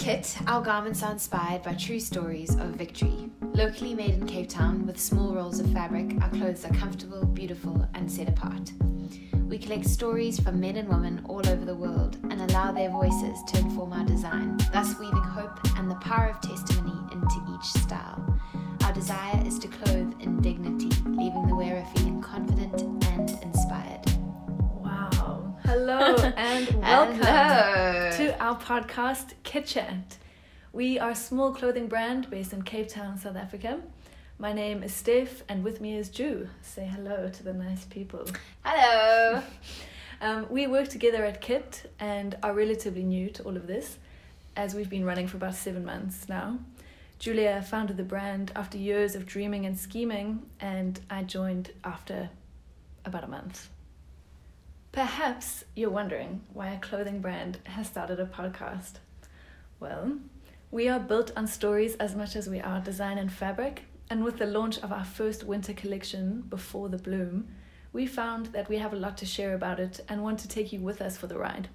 Kit, our garments are inspired by true stories of victory. Locally made in Cape Town with small rolls of fabric, our clothes are comfortable, beautiful, and set apart. We collect stories from men and women all over the world and allow their voices to inform our design, thus weaving hope and the power of testimony into each style. Our desire is to clothe in dignity, leaving the wearer feeling confident and inspired. Hello and welcome Hello. to our podcast, Kit Chat. We are a small clothing brand based in Cape Town, South Africa. My name is Steph, and with me is Ju. Say hello to the nice people. Hello. Um, we work together at Kit and are relatively new to all of this, as we've been running for about seven months now. Julia founded the brand after years of dreaming and scheming, and I joined after about a month. Perhaps you're wondering why a clothing brand has started a podcast. Well, we are built on stories as much as we are design and fabric, and with the launch of our first winter collection, Before the Bloom, we found that we have a lot to share about it and want to take you with us for the ride.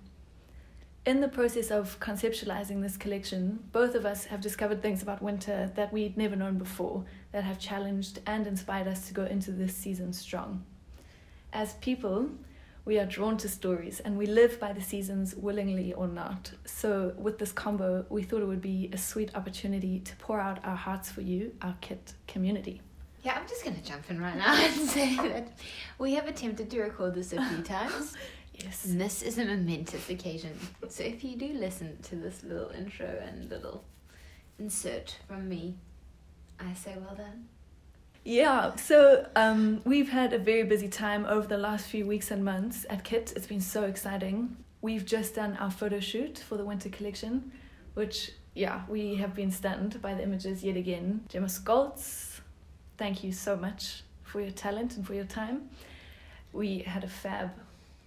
In the process of conceptualizing this collection, both of us have discovered things about winter that we'd never known before that have challenged and inspired us to go into this season strong. As people, we are drawn to stories and we live by the seasons willingly or not. So, with this combo, we thought it would be a sweet opportunity to pour out our hearts for you, our KIT community. Yeah, I'm just going to jump in right now and say that we have attempted to record this a few times. Yes. And this is a momentous occasion. So if you do listen to this little intro and little insert from me, I say well done. Yeah, so um, we've had a very busy time over the last few weeks and months at KIT. It's been so exciting. We've just done our photo shoot for the winter collection, which, yeah, we have been stunned by the images yet again. Gemma Skoltz, thank you so much for your talent and for your time. We had a fab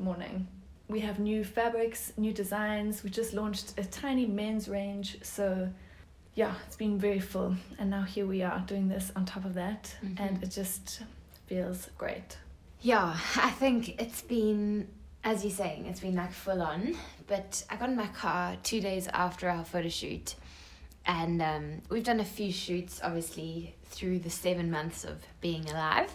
morning. We have new fabrics, new designs. We just launched a tiny men's range, so yeah, it's been very full. And now here we are doing this on top of that, Mhm. and it just feels great. Yeah, I think it's been, as you're saying, it's been like full on. But I got in my car two days after our photo shoot, and um, we've done a few shoots, obviously, through the seven months of being alive.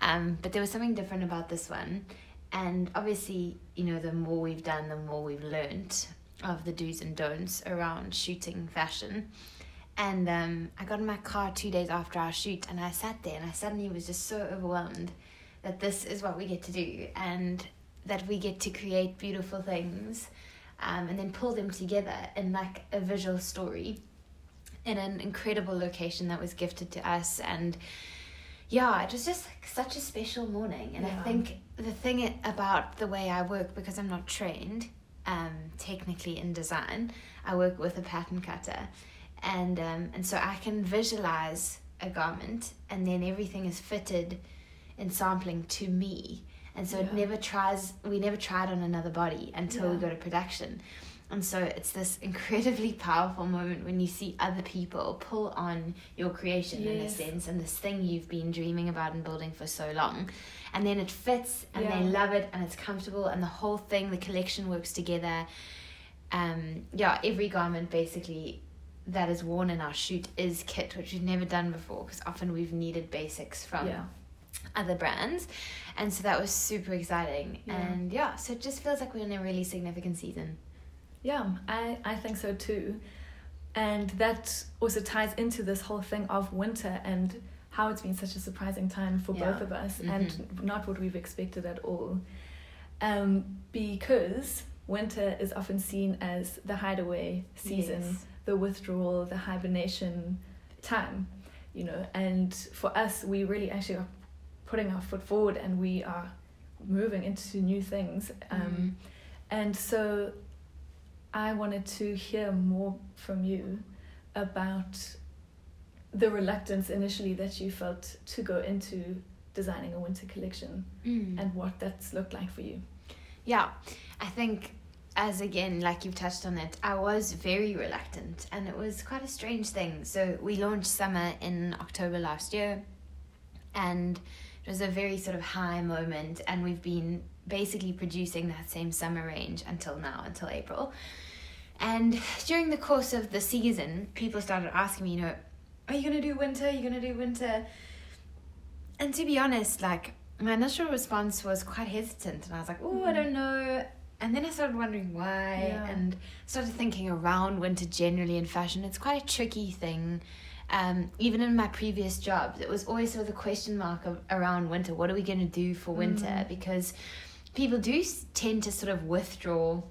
Um, but there was something different about this one. And obviously, you know, the more we've done, the more we've learned of the do's and don'ts around shooting fashion. And um, I got in my car two days after our shoot, and I sat there, and I suddenly was just so overwhelmed that this is what we get to do, and that we get to create beautiful things, um, and then pull them together in like a visual story, in an incredible location that was gifted to us, and yeah, it was just like such a special morning. And I think the thing about the way I work, because I'm not trained um, technically in design, I work with a pattern cutter, and um, and so I can visualize a garment, and then everything is fitted in sampling to me, and so it never tries. We never tried on another body until we Yeah. go to production. And so it's this incredibly powerful moment when you see other people pull on your creation in a sense and this thing you've been dreaming about and building for so long. And then it fits and they love it and it's comfortable and the whole thing, the collection works together. Um, yeah, every garment basically that is worn in our shoot is kit, which we've never done before because often we've needed basics from yeah. other brands. And so that was super exciting. Yeah. And yeah, so it just feels like we're in a really significant season. Yeah, I, I think so too. And that also ties into this whole thing of winter and how it's been such a surprising time for Yeah. both of us Mhm. and not what we've expected at all. Um, because winter is often seen as the hideaway season, Yes. The withdrawal, the hibernation time, you know. And for us, we really actually are putting our foot forward and we are moving into new things. Um, Mhm. and so I wanted to hear more from you about the reluctance initially that you felt to go into designing a winter collection Mm. and what that's looked like for you. Yeah, I think as again, like you've touched on it, I was very reluctant and it was quite a strange thing. So we launched summer in October last year and it was a very sort of high moment and we've been basically producing that same summer range until now, until April. And during the course of the season, people started asking me, you know, are you gonna do winter? Are you gonna do winter? And to be honest, like my initial response was quite hesitant, and I was like, oh, I mm-hmm. don't know. And then I started wondering why, Yeah. and started thinking around winter generally in fashion. It's quite a tricky thing. Um, even in my previous jobs, it was always sort of the question mark of, around winter. What are we going to do for winter? Mm. Because people do tend to sort of withdraw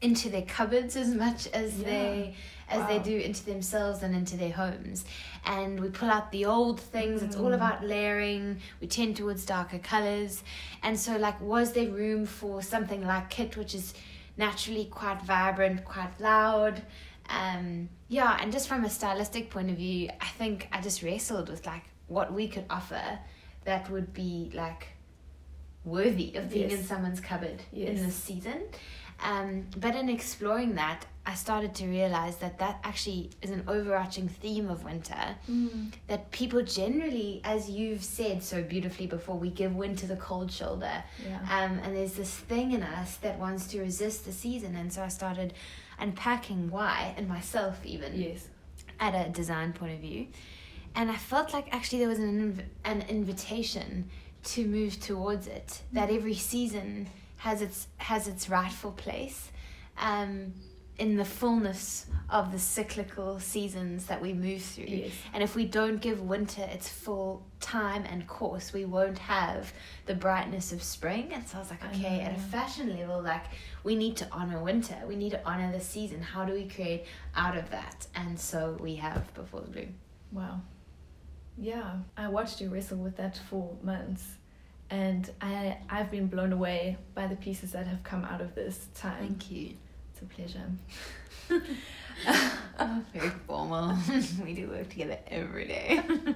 into their cupboards as much as Yeah. they as they do into themselves and into their homes. And we pull out the old things. It's all Mm. about layering. We tend towards darker colors. And so, like, was there room for something like Kit, which is naturally quite vibrant, quite loud? Um, yeah, and just from a stylistic point of view, I think I just wrestled with like what we could offer that would be like worthy of being Yes. in someone's cupboard Yes. in this season. Um, but in exploring that, I started to realize that that actually is an overarching theme of winter. Mm. That people generally, as you've said so beautifully before, we give winter the cold shoulder. Yeah. Um, and there's this thing in us that wants to resist the season. And so I started unpacking why, and myself even, yes. at a design point of view. And I felt like actually there was an, inv- an invitation to move towards it, that every season has its, has its rightful place. Um, in the fullness of the cyclical seasons that we move through. Yes. And if we don't give winter its full time and course, we won't have the brightness of spring. And so I was like, okay, at a fashion level, like we need to honor winter. We need to honor the season. How do we create out of that? And so we have Before the Bloom. Wow. Yeah, I watched you wrestle with that for months, and I I've been blown away by the pieces that have come out of this time. Thank you. It's a pleasure. Oh, very formal. we do work together every day.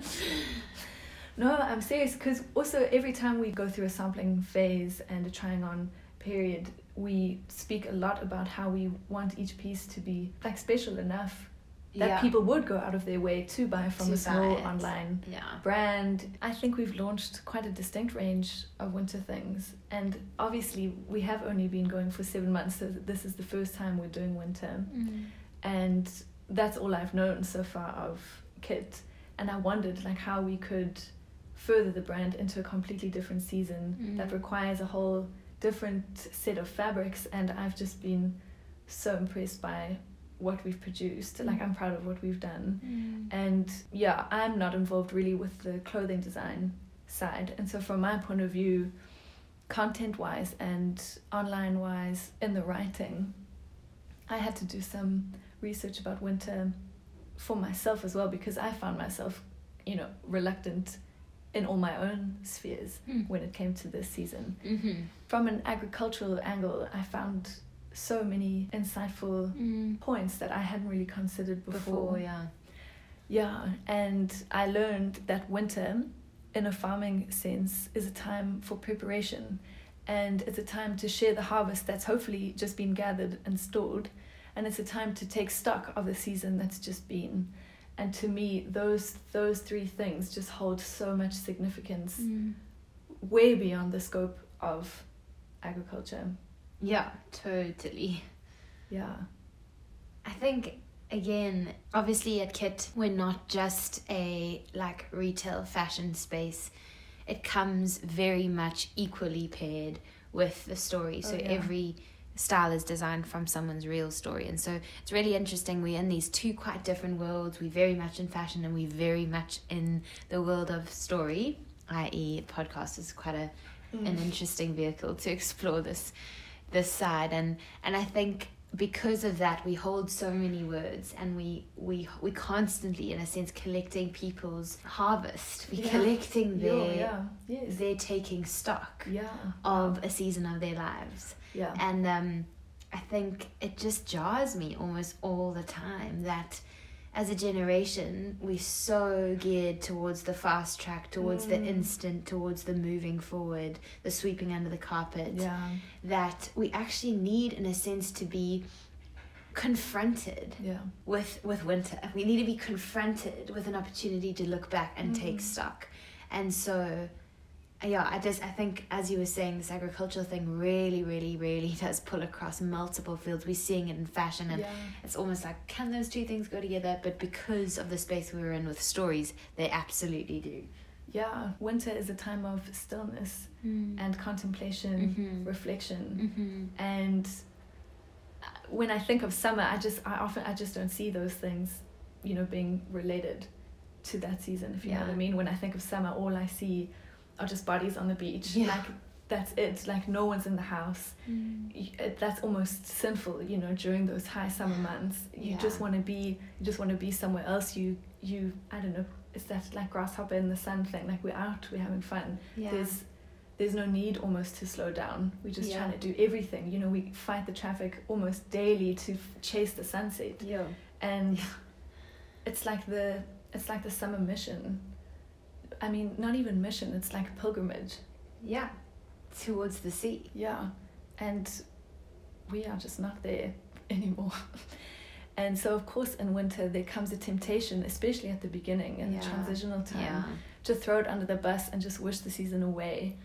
No, I'm serious because also every time we go through a sampling phase and a trying on period, we speak a lot about how we want each piece to be like special enough that people would go out of their way to buy from To a small online Yeah. brand. I think we've launched quite a distinct range of winter things, and obviously we have only been going for seven months, so this is the first time we're doing winter, Mm. and that's all I've known so far of Kit. And I wondered like how we could further the brand into a completely different season Mm. that requires a whole different set of fabrics, and I've just been so impressed by what we've produced. Like Mm. I'm proud of what we've done. Mm. And yeah, I'm not involved really with the clothing design side. And so, from my point of view, content wise and online wise, in the writing, I had to do some research about winter for myself as well because I found myself, you know, reluctant in all my own spheres Mm. when it came to this season. Mhm. From an agricultural angle, I found so many insightful Mm. points that I hadn't really considered Before, yeah. yeah, and I learned that winter, in a farming sense, is a time for preparation. And it's a time to share the harvest that's hopefully just been gathered and stored. And it's a time to take stock of the season that's just been. And to me, those those three things just hold so much significance Mm. way beyond the scope of agriculture. Yeah, totally. Yeah. I think again, obviously at Kit, we're not just a like retail fashion space. It comes very much equally paired with the story. Oh, So yeah. every style is designed from someone's real story. And so it's really interesting. We're in these two quite different worlds. We're very much in fashion and we're very much in the world of story, i.e. podcast is quite a an mm. interesting vehicle to explore this this side and and I think because of that we hold so many words and we we we constantly in a sense collecting people's harvest we Yeah. collecting Yeah, their yeah. Yes. they're taking stock Yeah. of a season of their lives Yeah. and um I think it just jars me almost all the time that as a generation we're so geared towards the fast track towards the Mm. instant towards the moving forward the sweeping under the carpet Yeah. that we actually need in a sense to be confronted Yeah. with with winter we need to be confronted with an opportunity to look back and take Mm. stock and so yeah, I just I think as you were saying, this agricultural thing really, really, really does pull across multiple fields. We're seeing it in fashion, and yeah. it's almost like can those two things go together? But because of the space we were in with stories, they absolutely do. Yeah, winter is a time of stillness Mm. and contemplation, Mhm. reflection, Mhm. and uh, when I think of summer, I just I often I just don't see those things, you know, being related to that season. If you know what I mean. When I think of summer, all I see are just bodies on the beach. Yeah. Like that's it. Like no one's in the house. Mm. That's almost sinful, you know, during those high summer months. You just want to be, you just want to be somewhere else. You, you, I don't know. It's that like grasshopper in the sun thing. Like we're out, we're having fun. Yeah. There's, there's no need almost to slow down. We're just Yeah. trying to do everything. You know, we fight the traffic almost daily to f- chase the sunset, yeah. and Yeah. it's like the, it's like the summer mission. I mean, not even mission. It's like a pilgrimage. Yeah. Towards the sea. Yeah, and we are just not there anymore. and so, of course, in winter there comes a temptation, especially at the beginning in the transitional time, Yeah. to throw it under the bus and just wish the season away.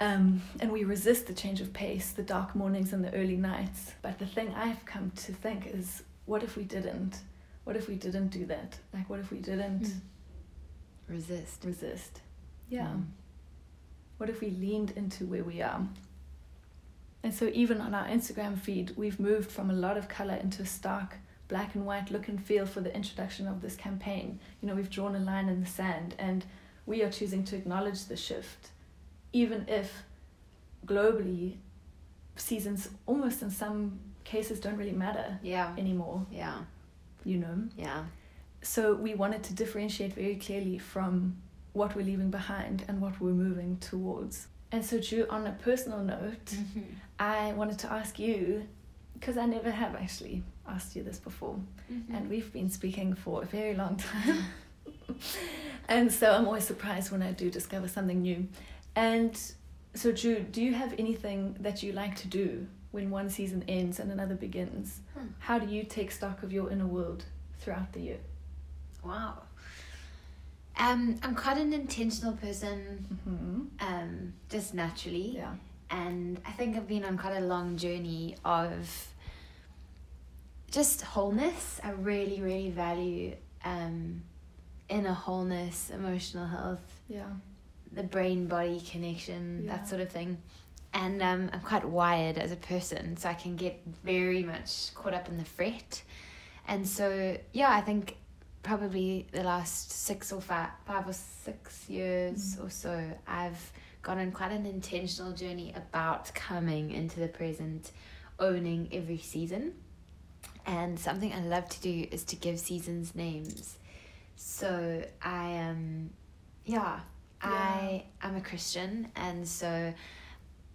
Um, and we resist the change of pace, the dark mornings and the early nights. But the thing I've come to think is, what if we didn't? What if we didn't do that? Like, what if we didn't Mm. Resist. resist? Yeah. Mm. What if we leaned into where we are? And so, even on our Instagram feed, we've moved from a lot of color into a stark black and white look and feel for the introduction of this campaign. You know, we've drawn a line in the sand and we are choosing to acknowledge the shift, even if globally seasons almost in some cases don't really matter Yeah. anymore, Yeah. you know? Yeah. So, we wanted to differentiate very clearly from what we're leaving behind and what we're moving towards. And so, Drew, on a personal note, Mm-hmm. I wanted to ask you, because I never have actually asked you this before, Mm-hmm. and we've been speaking for a very long time. and so I'm always surprised when I do discover something new. And so, Drew, do you have anything that you like to do when one season ends and another begins? Hmm. How do you take stock of your inner world throughout the year? Wow. Um, I'm quite an intentional person, Mm-hmm. um, just naturally. Yeah. and I think I've been on quite a long journey of just wholeness. I really, really value um, inner wholeness, emotional health, Yeah. the brain body connection, Yeah. that sort of thing. And um, I'm quite wired as a person, so I can get very much caught up in the fret. And so, yeah, I think probably the last six or five, five or six years mm. or so, I've gone on quite an intentional journey about coming into the present, owning every season. And something I love to do is to give seasons names. So I am, yeah, I am a Christian, and so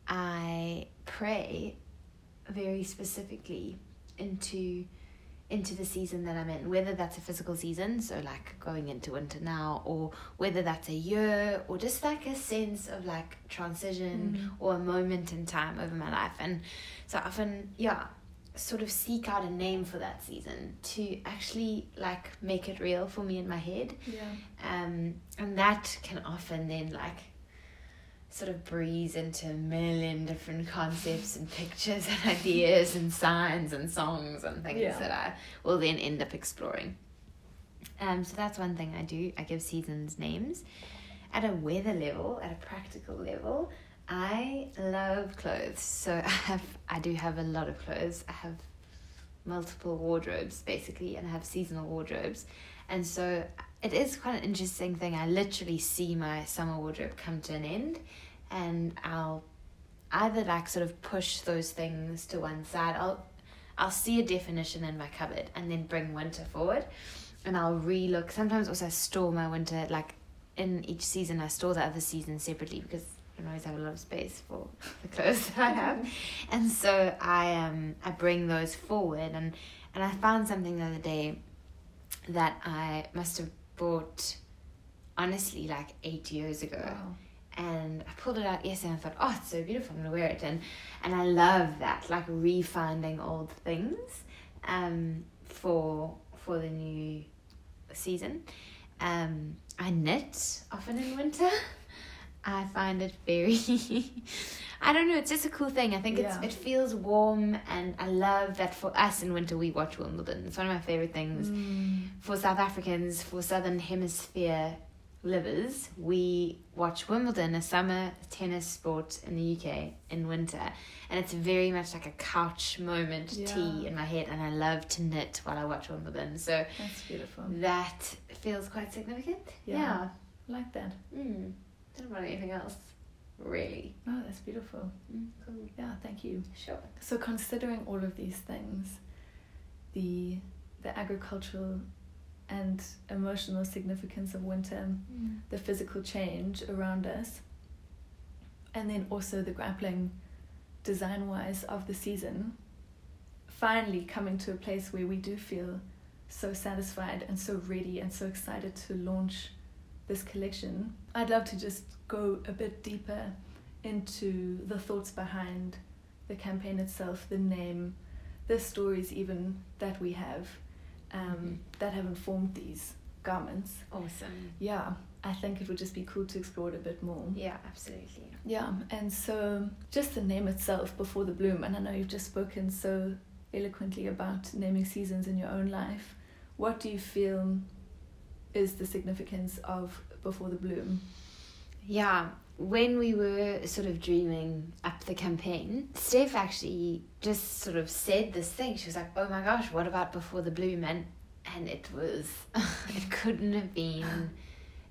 I pray very specifically into into the season that I'm in, whether that's a physical season, so like going into winter now, or whether that's a year, or just like a sense of like transition Mhm. or a moment in time over my life. And so I often, yeah, sort of seek out a name for that season to actually like make it real for me in my head. Yeah. Um, and that can often then like sort of breeze into a million different concepts and pictures and ideas and signs and songs and things Yeah. that I will then end up exploring. Um, so that's one thing I do. I give seasons names. At a weather level, at a practical level, I love clothes. So I have I do have a lot of clothes. I have multiple wardrobes basically and I have seasonal wardrobes. And so it is quite an interesting thing. I literally see my summer wardrobe come to an end and I'll either like sort of push those things to one side. I'll I'll see a definition in my cupboard and then bring winter forward and I'll relook. Sometimes also I store my winter like in each season I store the other season separately because I always have a lot of space for the clothes that I have. And so I um I bring those forward and and I found something the other day that I must have bought honestly like eight years ago Wow. and I pulled it out yesterday and I thought, oh, it's so beautiful, I'm gonna wear it. And and I love that, like refinding old things um, for for the new season. Um, I knit often in winter. I find it very. I don't know. It's just a cool thing. I think Yeah. it's it feels warm, and I love that for us in winter we watch Wimbledon. It's one of my favorite things. Mm. For South Africans, for Southern Hemisphere livers, we watch Wimbledon, a summer tennis sport in the UK in winter, and it's very much like a couch moment tea in my head, and I love to knit while I watch Wimbledon. So That's beautiful. that feels quite significant. Yeah. Yeah. I like that. Mm. Don't anything else, really. Oh, that's beautiful. Mm, cool. Yeah, thank you. Sure. So considering all of these things, the the agricultural and emotional significance of winter, the physical change around us, and then also the grappling design wise of the season, finally coming to a place where we do feel so satisfied and so ready and so excited to launch this collection. I'd love to just go a bit deeper into the thoughts behind the campaign itself, the name, the stories even that we have um, that have informed these garments. Awesome. Yeah, I think it would just be cool to explore it a bit more. Yeah, absolutely. Yeah, and so just the name itself, Before the Bloom, and I know you've just spoken so eloquently about naming seasons in your own life. What do you feel is the significance of Before the Bloom? Yeah, when we were sort of dreaming up the campaign, Steph actually just sort of said this thing. She was like, "Oh my gosh, what about before the bloom?" And and it was, it couldn't have been,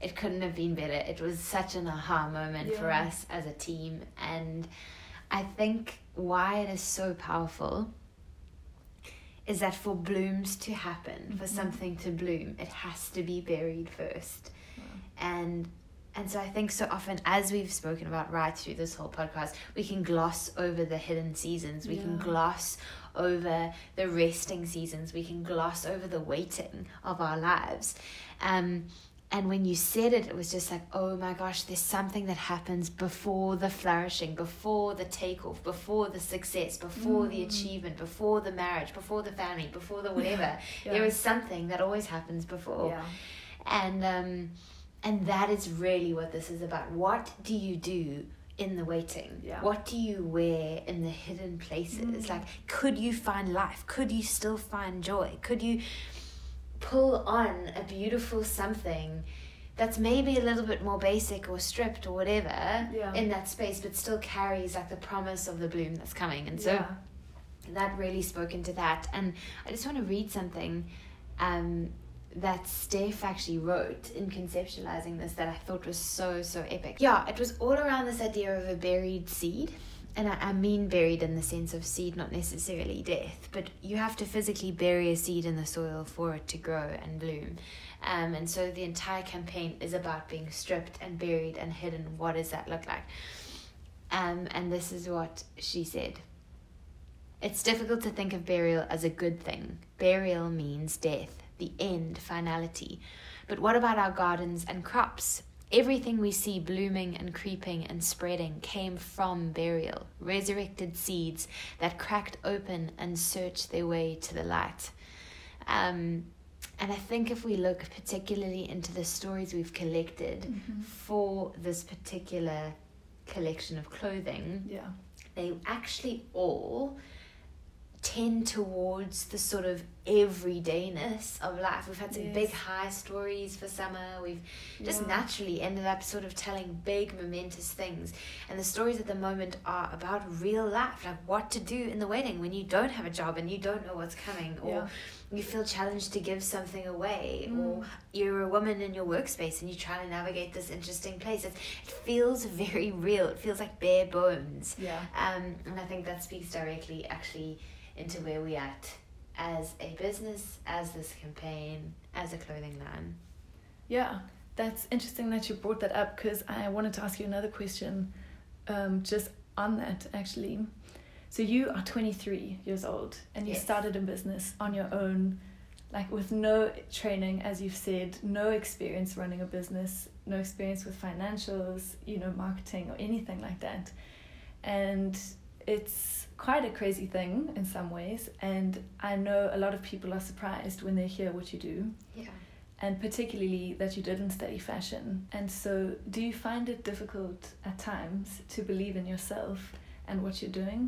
it couldn't have been better. It was such an aha moment for us as a team, and I think why it is so powerful is that for blooms to happen, for Mhm. something to bloom, it has to be buried first Wow. and and so I think so often as we've spoken about right through this whole podcast, we can gloss over the hidden seasons. We can gloss over the resting seasons. We can gloss over the waiting of our lives. Um, and when you said it, it was just like, oh my gosh, there's something that happens before the flourishing, before the takeoff, before the success, before the Mm. achievement, before the marriage, before the family, before the whatever. Yeah. There is something that always happens before yeah. and um and that is really what this is about what do you do in the waiting Yeah. what do you wear in the hidden places Mm. like could you find life could you still find joy could you pull on a beautiful something that's maybe a little bit more basic or stripped or whatever Yeah. in that space but still carries like the promise of the bloom that's coming and so yeah. that really spoke into that. And I just want to read something um, that Steph actually wrote in conceptualizing this that I thought was so, so epic. Yeah, it was all around this idea of a buried seed. And I, I mean buried in the sense of seed, not necessarily death, but you have to physically bury a seed in the soil for it to grow and bloom. Um, and so the entire campaign is about being stripped and buried and hidden. What does that look like? Um, and this is what she said. It's difficult to think of burial as a good thing. Burial means death, the end, finality. But what about our gardens and crops? Everything we see blooming and creeping and spreading came from burial, resurrected seeds that cracked open and searched their way to the light. Um, and I think if we look particularly into the stories we've collected Mhm. for this particular collection of clothing, Yeah. they actually all tend towards the sort of everydayness of life. We've had some Yes. big high stories for summer. We've just Yeah. naturally ended up sort of telling big momentous things. And the stories at the moment are about real life, like what to do in the wedding when you don't have a job and you don't know what's coming or Yeah. you feel challenged to give something away Mm. or you're a woman in your workspace and you try to navigate this interesting place. It, it feels very real. It feels like bare bones. Yeah. Um, and I think that speaks directly actually into where we at as a business, as this campaign, as a clothing line. Yeah, that's interesting that you brought that up because I wanted to ask you another question um, just on that actually. So you are 23 years old and you Yes. started a business on your own, like with no training, as you've said, no experience running a business, no experience with financials, you know, marketing or anything like that. And it's quite a crazy thing in some ways. And I know a lot of people are surprised when they hear what you do. Yeah. and particularly that you didn't study fashion. And so, do you find it difficult at times to believe in yourself and what you're doing,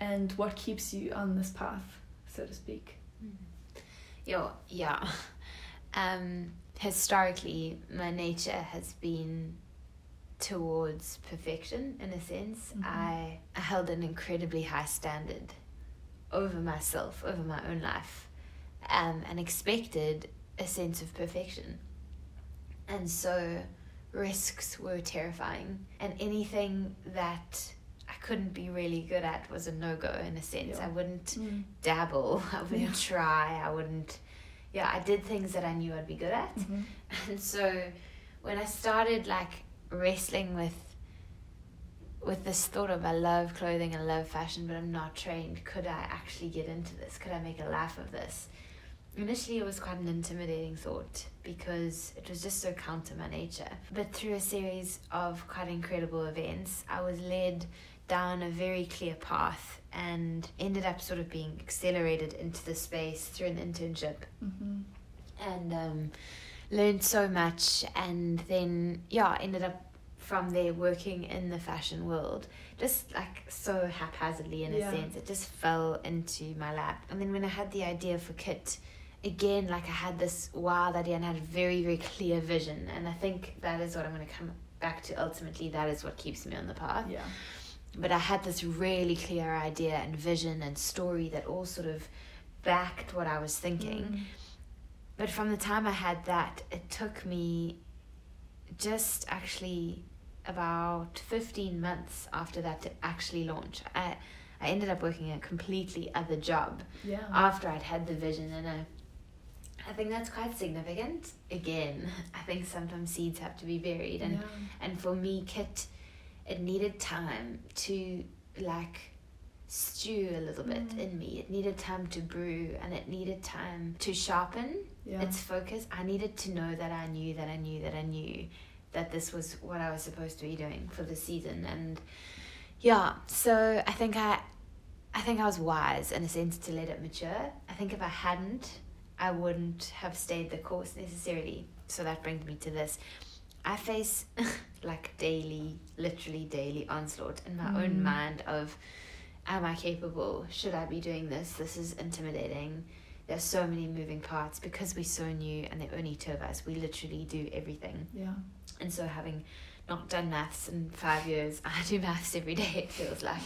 and what keeps you on this path, so to speak? Yo, yeah. Um, historically, my nature has been towards perfection in a sense. Mhm. I, I held an incredibly high standard over myself, over my own life, um, and expected a sense of perfection. And so risks were terrifying, and anything that I couldn't be really good at was a no go in a sense. Yeah. I wouldn't dabble, I wouldn't Yeah. try, I wouldn't. Yeah, I did things that I knew I'd be good at. Mhm. And so when I started like wrestling with with this thought of I love clothing, and I love fashion, but I'm not trained, could I actually get into this? Could I make a life of this? Initially it was quite an intimidating thought because it was just so counter my nature. But through a series of quite incredible events, I was led down a very clear path and ended up sort of being accelerated into the space through an internship Mhm. and um, learned so much and then yeah ended up from there working in the fashion world just like so haphazardly in Yeah. a sense it just fell into my lap and then when i had the idea for kit again like i had this wild idea and I had a very very clear vision and i think that is what i'm going to come back to ultimately that is what keeps me on the path Yeah. but I had this really clear idea and vision and story that all sort of backed what I was thinking. Mm. But from the time I had that, it took me just actually about 15 months after that to actually launch. I, I ended up working a completely other job Yeah. after I'd had the vision and I I think that's quite significant. Again, I think sometimes seeds have to be buried and yeah. and for me kit it needed time to like stew a little bit Mm. in me it needed time to brew and it needed time to sharpen Yeah. its focus i needed to know that i knew that i knew that i knew that this was what i was supposed to be doing for the season and yeah so i think i i think i was wise in a sense to let it mature i think if i hadn't i wouldn't have stayed the course necessarily so that brings me to this i face like daily literally daily onslaught in my own Mm. mind of am i capable? Should i be doing this? This is intimidating. There's so many moving parts. Because we're so new and there are only two of us we literally do everything. Yeah. and so having not done maths in five years i do maths every day it feels like.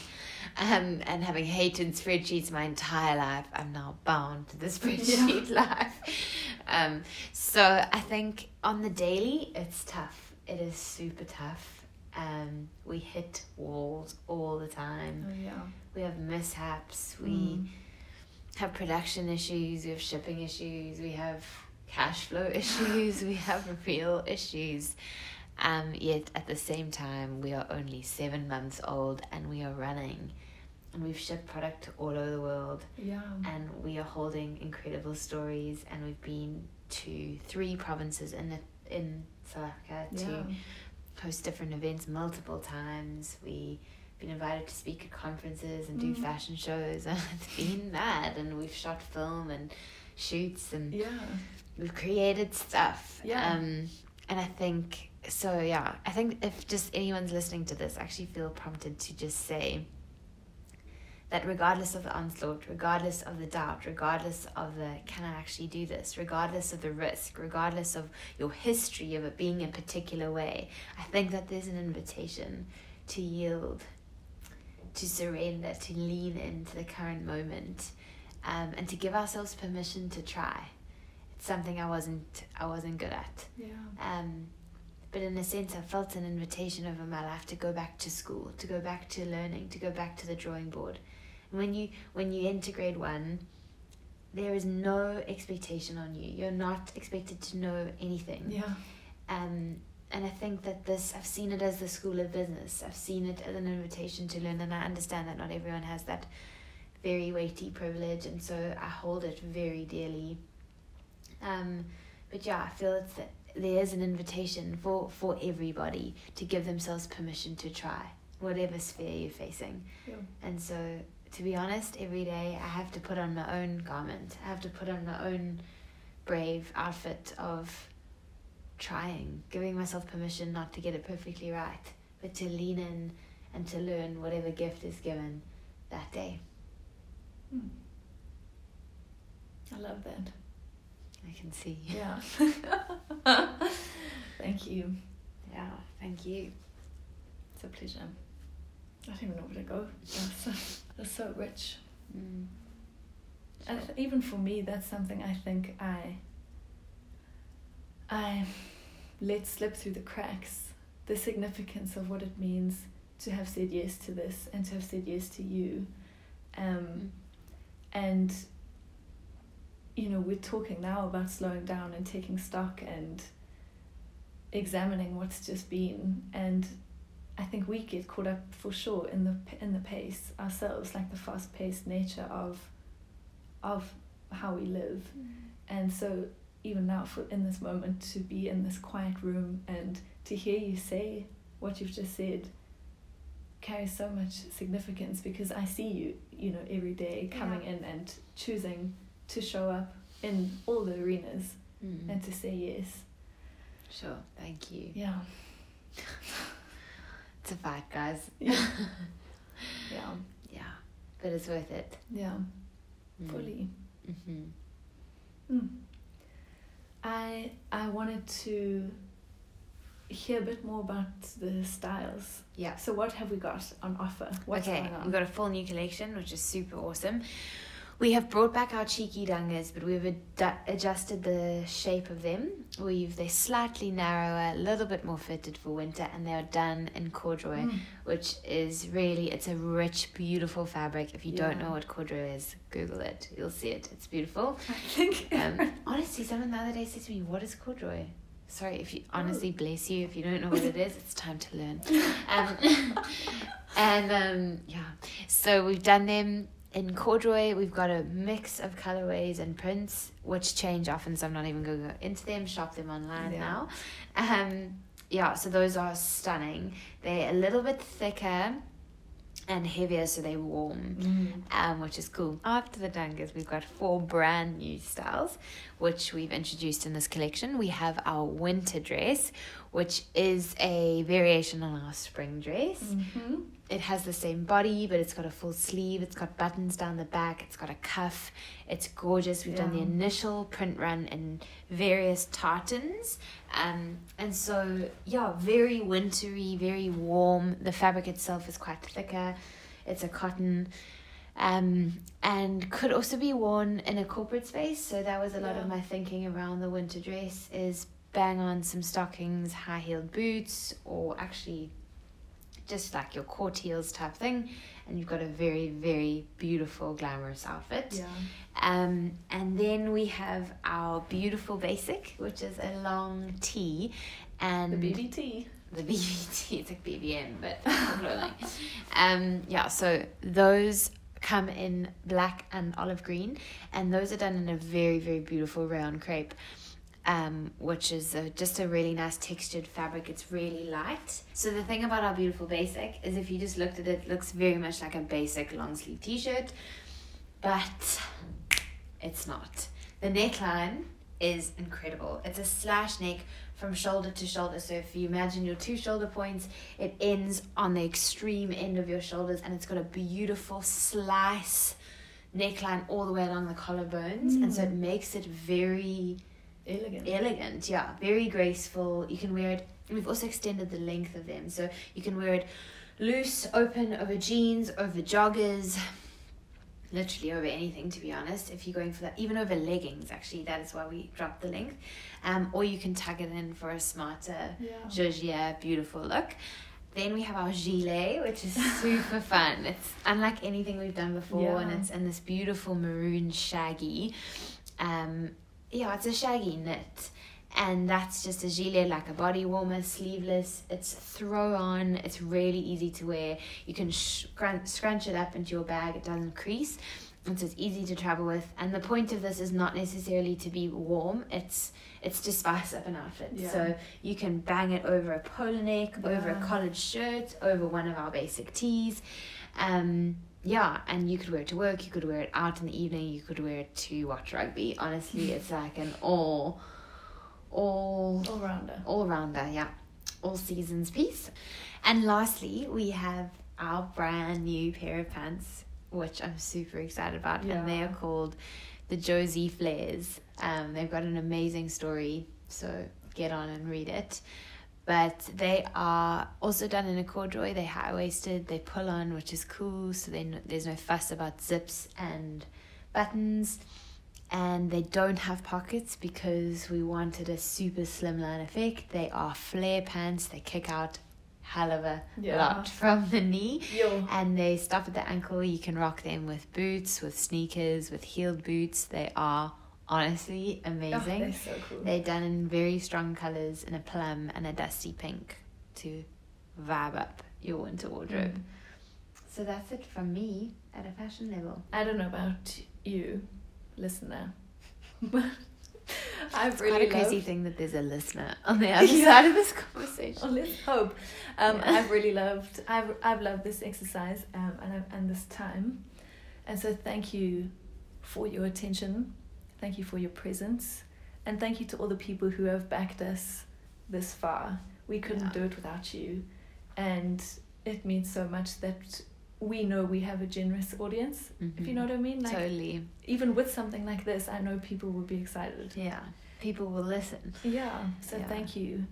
Um, and having hated spreadsheets my entire life i'm now bound to the spreadsheet life. Um, so i think on the daily it's tough. It is super tough. Um, we hit walls all the time. Oh, yeah. We have mishaps we Mm. have production issues, we have shipping issues, we have cash flow issues, we have real issues. Um, yet at the same time, we are only seven months old and we are running. And we've shipped product to all over the world Yeah. and we are holding incredible stories. And we've been to three provinces in, the, in South Africa to Yeah. host different events multiple times. We been invited to speak at conferences and do Mm. fashion shows and it's been mad and we've shot film and shoots and Yeah. we've created stuff. Yeah. Um and I think so yeah, I think if just anyone's listening to this, I actually feel prompted to just say that regardless of the onslaught, regardless of the doubt, regardless of the can I actually do this, regardless of the risk, regardless of your history of it being a particular way, I think that there's an invitation to yield, to surrender, to lean into the current moment, um, and to give ourselves permission to try. It's something I wasn't I wasn't good at. Yeah. Um, but in a sense, I felt an invitation over my life to go back to school, to go back to learning, to go back to the drawing board. And when you when you enter grade one, there is no expectation on you. You're not expected to know anything. Yeah. Um, and I think that this, I've seen it as the school of business. I've seen it as an invitation to learn, and I understand that not everyone has that very weighty privilege, and so I hold it very dearly. Um, but yeah, I feel it's that there is an invitation for for everybody to give themselves permission to try whatever sphere you're facing. Yeah. And so, to be honest, every day I have to put on my own garment. I have to put on my own brave outfit of trying, giving myself permission not to get it perfectly right, but to lean in and to learn whatever gift is given that day. Hmm. I love that. I can see. Yeah. Thank you. Yeah, thank you. It's a pleasure. I don't even know where to go. That's so, that's so rich. Mm. And th- even for me, that's something I think I I let slip through the cracks. The significance of what it means to have said yes to this and to have said yes to you. Um, and you know, we're talking now about slowing down and taking stock and examining what's just been and I think we get caught up for sure in the in the pace ourselves, like the fast paced nature of of how we live. And so even now for in this moment to be in this quiet room and to hear you say what you've just said carries so much significance because I see you, you know, every day coming Yeah. in and choosing to show up in all the arenas Mm. and to say yes. Sure, thank you. Yeah. It's a fight, guys. Yeah. yeah. Yeah, but it's worth it. Yeah. Mm. Fully. Mm-hmm. Mm. I I wanted to hear a bit more about the styles. Yeah. So what have we got on offer? What's okay, we've got a full new collection, which is super awesome. We have brought back our cheeky dungas, but we've ad- adjusted the shape of them. We've they're slightly narrower, a little bit more fitted for winter, and they are done in corduroy, Mm. which is really it's a rich, beautiful fabric. If you don't know what corduroy is, Google it. You'll see it. It's beautiful. I think Um, honestly, someone the other day said to me, "What is corduroy?" Sorry, if you honestly bless you if you don't know what it is, it's time to learn. Um, and um, yeah, so we've done them in corduroy. We've got a mix of colorways and prints, which change often. So I'm not even going to go into them. Shop them online Yeah. now. Um, yeah, so those are stunning. They're a little bit thicker and heavier, so they're warm Mm. um, which is cool. After the dungas, we've got four brand new styles, which we've introduced in this collection. We have our winter dress, which is a variation on our spring dress. Mm-hmm. It has the same body, but it's got a full sleeve. It's got buttons down the back. It's got a cuff. It's gorgeous. We've done the initial print run in various tartans. Um, and so, yeah, very wintry, very warm. The fabric itself is quite thicker. It's a cotton. Um, and could also be worn in a corporate space. So that was a lot of my thinking around the winter dress is bang on some stockings, high heeled boots, or actually just like your court heels type thing, and you've got a very, very beautiful, glamorous outfit. Yeah. Um, and then we have our beautiful basic, which is a long tee, and The BBT. the BBT. It's like BBM, but um, yeah, so those come in black and olive green, and those are done in a very, very beautiful rayon crepe, um, which is a, just a really nice textured fabric. It's really light. So the thing about our beautiful basic is if you just looked at it, it looks very much like a basic long sleeve t-shirt, but it's not. The neckline is incredible. It's a slash neck from shoulder to shoulder. So if you imagine your two shoulder points, it ends on the extreme end of your shoulders and it's got a beautiful slice neckline all the way along the collarbones. And so it Mm. makes it very Elegant. elegant, yeah, very graceful. You can wear it. We've also extended the length of them, so you can wear it loose, open, over jeans, over joggers, literally over anything. To be honest, if you're going for that, even over leggings, actually, that is why we dropped the length. Um, or you can tug it in for a smarter Yeah. Georgia beautiful look. Then we have our gilet, which is super fun. It's unlike anything we've done before, and it's in this beautiful maroon shaggy. Um, yeah, it's a shaggy knit, and that's just a gilet like a body warmer, sleeveless. It's throw on. It's really easy to wear. You can scrunch, scrunch it up into your bag. It doesn't crease. And so it's easy to travel with. And the point of this is not necessarily to be warm. It's it's to spice up an outfit. Yeah. So you can bang it over a polo neck, over a collared shirt, over one of our basic tees. Um, yeah, and you could wear it to work, you could wear it out in the evening, you could wear it to watch rugby. Honestly, it's like an all, all, All rounder. all rounder, yeah, all seasons piece. And lastly, we have our brand new pair of pants, which I'm super excited about, and they are called the Josie Flares. Um, they've got an amazing story, so get on and read it. But they are also done in a corduroy. They're high waisted. They pull on, which is cool. So they there's no fuss about zips and buttons, and they don't have pockets because we wanted a super slimline effect. They are flare pants. They kick out hell of a Yeah. lot from the knee Yo. and they stop at the ankle. You can rock them with boots, with sneakers, with heeled boots. They are honestly Oh, amazing. they're so cool. They're done in very strong colors, in a plum and a dusty pink, to vibe up your winter wardrobe. Mm. So that's it from me at a fashion level. I don't know about you, listener, but I've It's really quite a crazy loved- thing that there's a listener on the other Yeah. side of this conversation. Oh, let's hope. Um, Yeah. I've really loved. I've I've loved this exercise um, and I've, and this time, and so thank you for your attention. Thank you for your presence, and thank you to all the people who have backed us this far. We couldn't Yeah. do it without you, and it means so much that we know we have a generous audience. If you know what I mean, like totally. even with something like this, I know people will be excited. Yeah. People will listen. Yeah. So Yeah. thank you.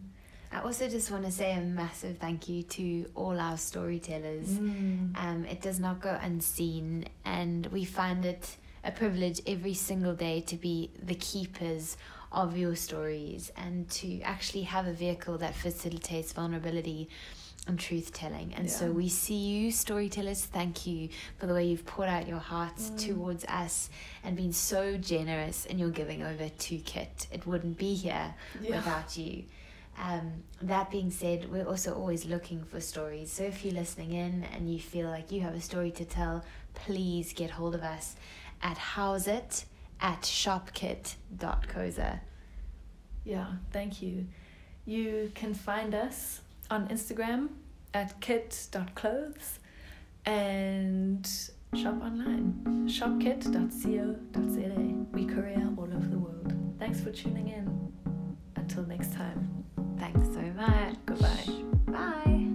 I also just want to say a massive thank you to all our storytellers. Mm. Um, it does not go unseen, and we find it a privilege every single day to be the keepers of your stories and to actually have a vehicle that facilitates vulnerability and truth telling. And so we see you, storytellers. Thank you for the way you've poured out your hearts Mm. towards us and been so generous in your giving over to Kit. It wouldn't be here Yeah. without you. Um, that being said, we're also always looking for stories. So if you're listening in and you feel like you have a story to tell, please get hold of us at houseit at shopkit.coza. Yeah, thank you. You can find us on Instagram at kit.clothes and shop online shopkit.co.za. We courier all over the world. Thanks for tuning in. Until next time. Thanks so much. Goodbye. Bye.